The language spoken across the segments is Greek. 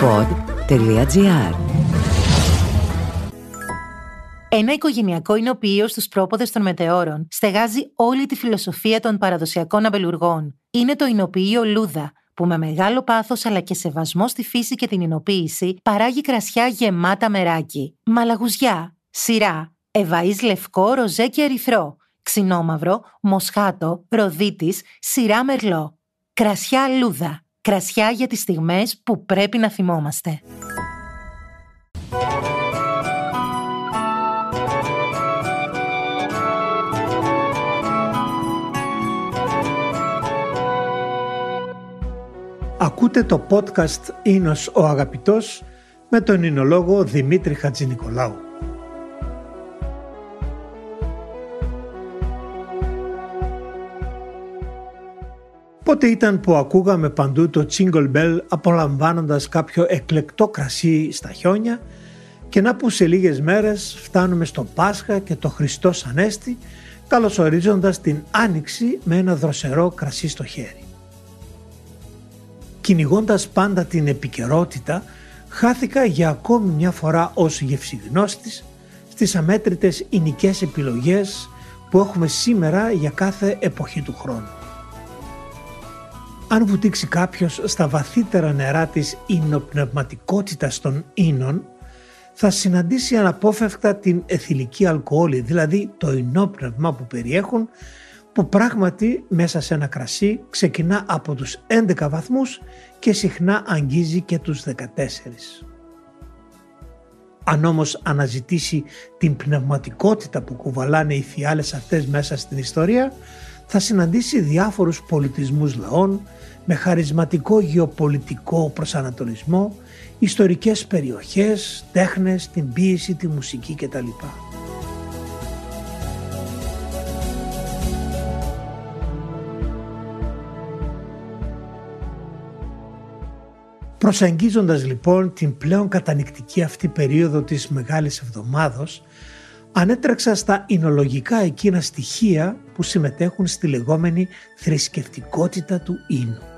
pod.gr Ένα οικογενειακό εινοποιείο στου πρόποδε των μετεώρων στεγάζει όλη τη φιλοσοφία των παραδοσιακών αμπελουργών. Είναι το εινοποιείο Λούδα, που με μεγάλο πάθο αλλά και σεβασμό στη φύση και την εινοποίηση παράγει κρασιά γεμάτα μεράκι, μαλαγουζιά, σειρά, ευαΐς λευκό, ροζέ και ερυθρό, ξινόμαυρο, μοσχάτο, ροδίτης, σειρά μερλό. Κρασιά Λούδα. Κρασιά για τις στιγμές που πρέπει να θυμόμαστε. Ακούτε το podcast «Ίνος ο Αγαπητός» με τον εινολόγο Δημήτρη Χατζηνικολάου. Πότε ήταν που ακούγαμε παντού το Jingle Bell απολαμβάνοντας κάποιο εκλεκτό κρασί στα χιόνια και να που σε λίγες μέρες φτάνουμε στο Πάσχα και το Χριστός Ανέστη καλωσορίζοντας την Άνοιξη με ένα δροσερό κρασί στο χέρι. Κυνηγώντας πάντα την επικαιρότητα χάθηκα για ακόμη μια φορά ως γευσιγνώστης στις αμέτρητες ηνικές επιλογές που έχουμε σήμερα για κάθε εποχή του χρόνου αν βουτήξει κάποιος στα βαθύτερα νερά της ινοπνευματικότητας των ίνων, θα συναντήσει αναπόφευκτα την εθιλική αλκοόλη, δηλαδή το ινόπνευμα που περιέχουν, που πράγματι μέσα σε ένα κρασί ξεκινά από τους 11 βαθμούς και συχνά αγγίζει και τους 14. Αν όμως αναζητήσει την πνευματικότητα που κουβαλάνε οι φιάλες αυτές μέσα στην ιστορία, θα συναντήσει διάφορους πολιτισμούς λαών, με χαρισματικό γεωπολιτικό προσανατολισμό, ιστορικές περιοχές, τέχνες, την ποίηση, τη μουσική κτλ. Προσεγγίζοντας λοιπόν την πλέον κατανικτική αυτή περίοδο της Μεγάλης Εβδομάδος, ανέτρεξα στα εινολογικά εκείνα στοιχεία που συμμετέχουν στη λεγόμενη θρησκευτικότητα του ίνου.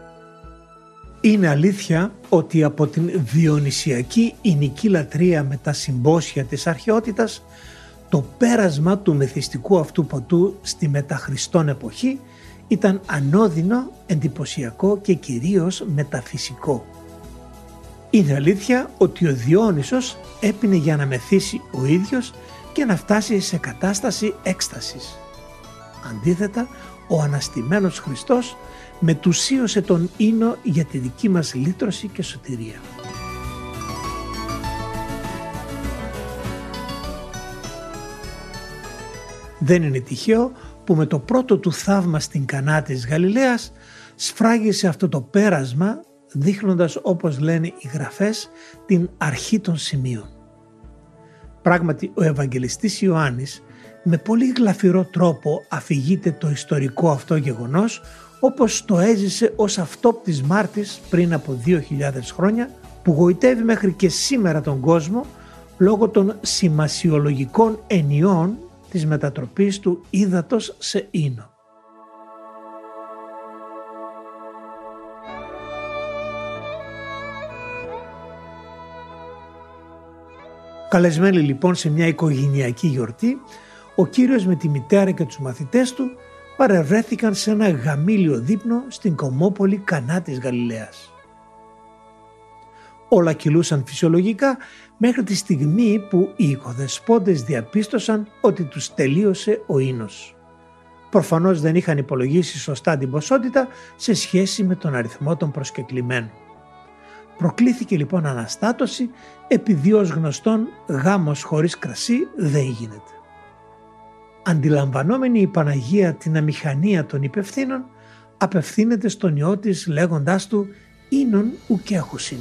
Είναι αλήθεια ότι από την διονυσιακή ινική λατρεία με τα συμπόσια της αρχαιότητας το πέρασμα του μεθυστικού αυτού ποτού στη μεταχριστόν εποχή ήταν ανώδυνο, εντυπωσιακό και κυρίως μεταφυσικό. Είναι αλήθεια ότι ο Διόνυσος έπινε για να μεθύσει ο ίδιος και να φτάσει σε κατάσταση έκστασης. Αντίθετα, ο αναστημένος Χριστός μετουσίωσε τον ίνο για τη δική μας λύτρωση και σωτηρία. Δεν είναι τυχαίο που με το πρώτο του θαύμα στην Κανά της Γαλιλαίας σφράγισε αυτό το πέρασμα δείχνοντας όπως λένε οι γραφές την αρχή των σημείων. Πράγματι ο Ευαγγελιστής Ιωάννης με πολύ γλαφυρό τρόπο αφηγείται το ιστορικό αυτό γεγονός όπως το έζησε ως αυτόπτης Μάρτης πριν από 2.000 χρόνια που γοητεύει μέχρι και σήμερα τον κόσμο λόγω των σημασιολογικών ενιών της μετατροπής του ύδατος σε ίνο. Καλεσμένοι λοιπόν σε μια οικογενειακή γιορτή, ο κύριος με τη μητέρα και τους μαθητές του παρευρέθηκαν σε ένα γαμήλιο δείπνο στην κομμόπολη Κανά της Γαλιλαίας. Όλα κυλούσαν φυσιολογικά μέχρι τη στιγμή που οι οικοδεσπόντες διαπίστωσαν ότι τους τελείωσε ο ίνος. Προφανώς δεν είχαν υπολογίσει σωστά την ποσότητα σε σχέση με τον αριθμό των προσκεκλημένων. Προκλήθηκε λοιπόν αναστάτωση επειδή ως γνωστόν γάμος χωρίς κρασί δεν γίνεται. Αντιλαμβανόμενη η Παναγία την αμηχανία των υπευθύνων, απευθύνεται στον ιό της λέγοντάς του «Ίνον ουκέχουσιν».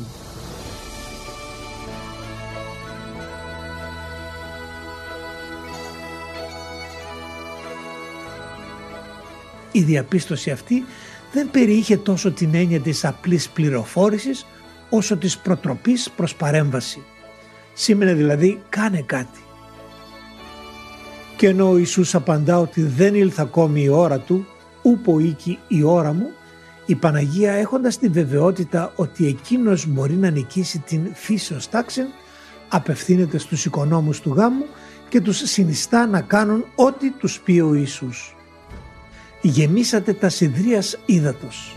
Η διαπίστωση αυτή δεν περιείχε τόσο την έννοια της απλής πληροφόρησης όσο της προτροπής προς παρέμβαση. Σήμαινε δηλαδή κάνε κάτι. Και ενώ ο Ιησούς απαντά ότι δεν ήλθε ακόμη η ώρα του, ούπο οίκη η ώρα μου, η Παναγία έχοντας τη βεβαιότητα ότι εκείνος μπορεί να νικήσει την φύσεως τάξη απευθύνεται στους οικονόμους του γάμου και τους συνιστά να κάνουν ό,τι τους πει ο Ιησούς. Γεμίσατε τα σιδρίας ύδατος.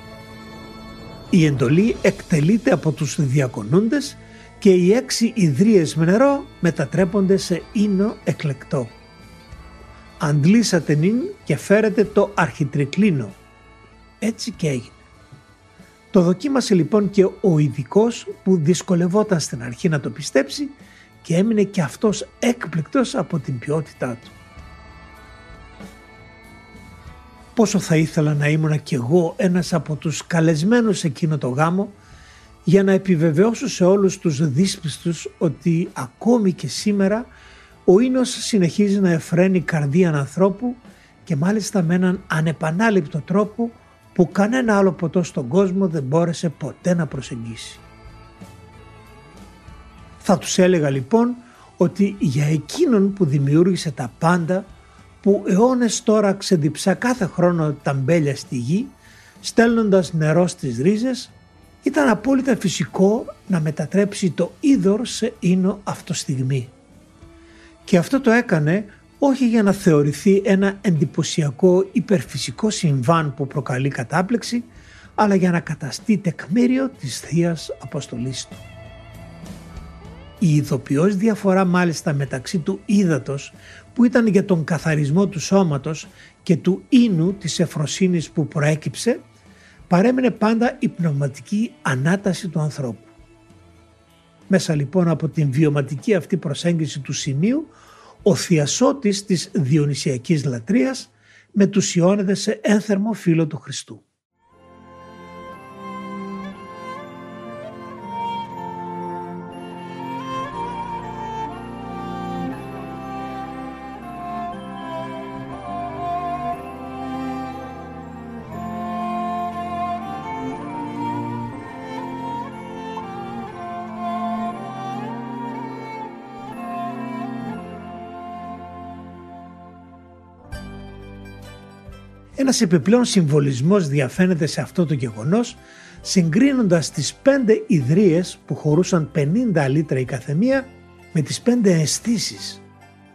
Η εντολή εκτελείται από τους διακονούντες και οι έξι ιδρύες με νερό μετατρέπονται σε ίνο εκλεκτό. Αντλήσατε νυν και φέρετε το αρχιτρικλίνο. Έτσι και έγινε. Το δοκίμασε λοιπόν και ο ειδικός που δυσκολευόταν στην αρχή να το πιστέψει και έμεινε και αυτός έκπληκτος από την ποιότητά του. Πόσο θα ήθελα να ήμουν κι εγώ ένας από τους καλεσμένους εκείνο το γάμο για να επιβεβαιώσω σε όλους τους δύσπιστους ότι ακόμη και σήμερα ο ίνος συνεχίζει να εφραίνει καρδία ανθρώπου και μάλιστα με έναν ανεπανάληπτο τρόπο που κανένα άλλο ποτό στον κόσμο δεν μπόρεσε ποτέ να προσεγγίσει. Θα τους έλεγα λοιπόν ότι για εκείνον που δημιούργησε τα πάντα που αιώνες τώρα ξεδιψά κάθε χρόνο τα μπέλια στη γη στέλνοντας νερό στις ρίζες ήταν απόλυτα φυσικό να μετατρέψει το είδωρ σε ίνο αυτοστιγμή. Και αυτό το έκανε όχι για να θεωρηθεί ένα εντυπωσιακό υπερφυσικό συμβάν που προκαλεί κατάπληξη, αλλά για να καταστεί τεκμήριο της θείας Αποστολής του. Η ειδοποιώς διαφορά μάλιστα μεταξύ του ύδατος που ήταν για τον καθαρισμό του σώματος και του ίνου της εφροσύνης που προέκυψε παρέμεινε πάντα η πνευματική ανάταση του ανθρώπου. Μέσα λοιπόν από την βιωματική αυτή προσέγγιση του σημείου ο θειασότης της διονυσιακής λατρείας μετουσιώνεται σε ένθερμο φίλο του Χριστού. Ένας επιπλέον συμβολισμός διαφαίνεται σε αυτό το γεγονός συγκρίνοντας τις πέντε ιδρύες που χωρούσαν 50 λίτρα η καθεμία με τις πέντε αισθήσεις,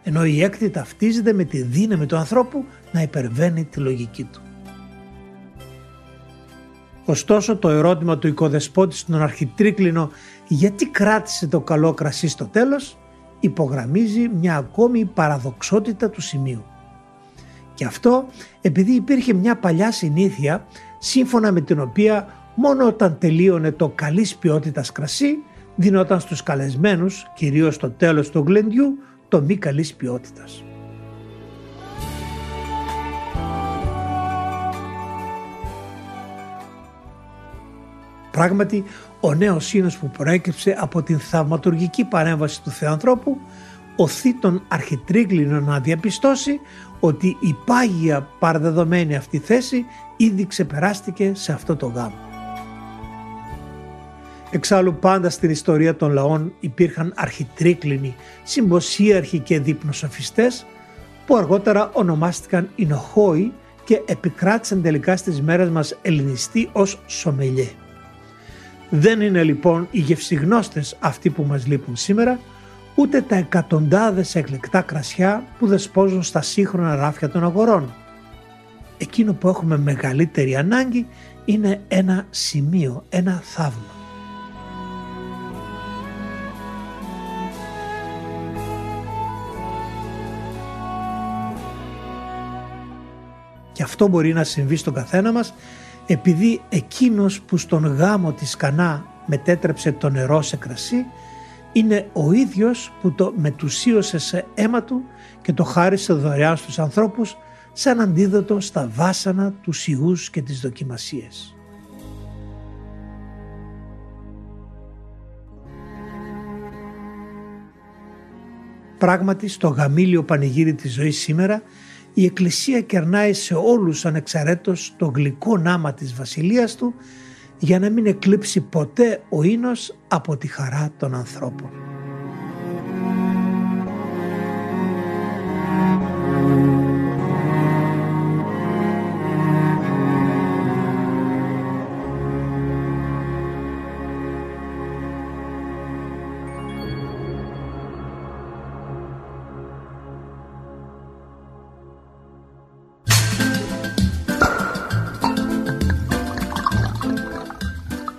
ενώ η έκτη ταυτίζεται με τη δύναμη του ανθρώπου να υπερβαίνει τη λογική του. Ωστόσο το ερώτημα του οικοδεσπότη στον αρχιτρίκλινο γιατί κράτησε το καλό κρασί στο τέλος υπογραμμίζει μια ακόμη παραδοξότητα του σημείου. Και αυτό επειδή υπήρχε μια παλιά συνήθεια σύμφωνα με την οποία μόνο όταν τελείωνε το καλής ποιότητας κρασί δινόταν στους καλεσμένους, κυρίως στο τέλος του γλεντιού, το μη καλής ποιότητας. Πράγματι, ο νέος σύνος που προέκυψε από την θαυματουργική παρέμβαση του Θεανθρώπου οθεί τον αρχιτρίγλινο να διαπιστώσει ότι η πάγια παραδεδομένη αυτή θέση ήδη ξεπεράστηκε σε αυτό το γάμο. Εξάλλου πάντα στην ιστορία των λαών υπήρχαν αρχιτρίκλινοι, συμποσίαρχοι και δείπνοσοφιστές που αργότερα ονομάστηκαν Ινοχόοι και επικράτησαν τελικά στις μέρες μας ελληνιστοί ως Σομελιέ. Δεν είναι λοιπόν οι γευσιγνώστες αυτοί που μας λείπουν σήμερα, ούτε τα εκατοντάδες εκλεκτά κρασιά που δεσπόζουν στα σύγχρονα ράφια των αγορών. Εκείνο που έχουμε μεγαλύτερη ανάγκη είναι ένα σημείο, ένα θαύμα. Και αυτό μπορεί να συμβεί στον καθένα μας επειδή εκείνος που στον γάμο της Κανά μετέτρεψε το νερό σε κρασί είναι ο ίδιος που το μετουσίωσε σε αίμα του και το χάρισε δωρεάν στους ανθρώπους σαν αντίδοτο στα βάσανα τους σιγούς και τις δοκιμασίες. Πράγματι στο γαμήλιο πανηγύρι της ζωής σήμερα η Εκκλησία κερνάει σε όλους ανεξαρέτως το γλυκό νάμα της βασιλείας του για να μην εκλείψει ποτέ ο ίνος από τη χαρά των ανθρώπων.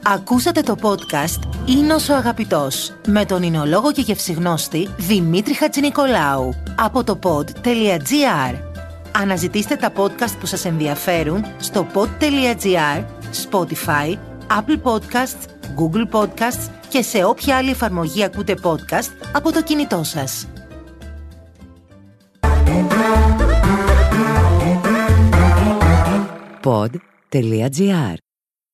Ακούσατε το podcast «Ίνος ο αγαπητός» με τον εινολόγο και γευσιγνώστη Δημήτρη Χατζηνικολάου από το pod.gr. Αναζητήστε τα podcast που σας ενδιαφέρουν στο pod.gr, Spotify, Apple Podcasts, Google Podcasts και σε όποια άλλη εφαρμογή ακούτε podcast από το κινητό σας. Pod.gr.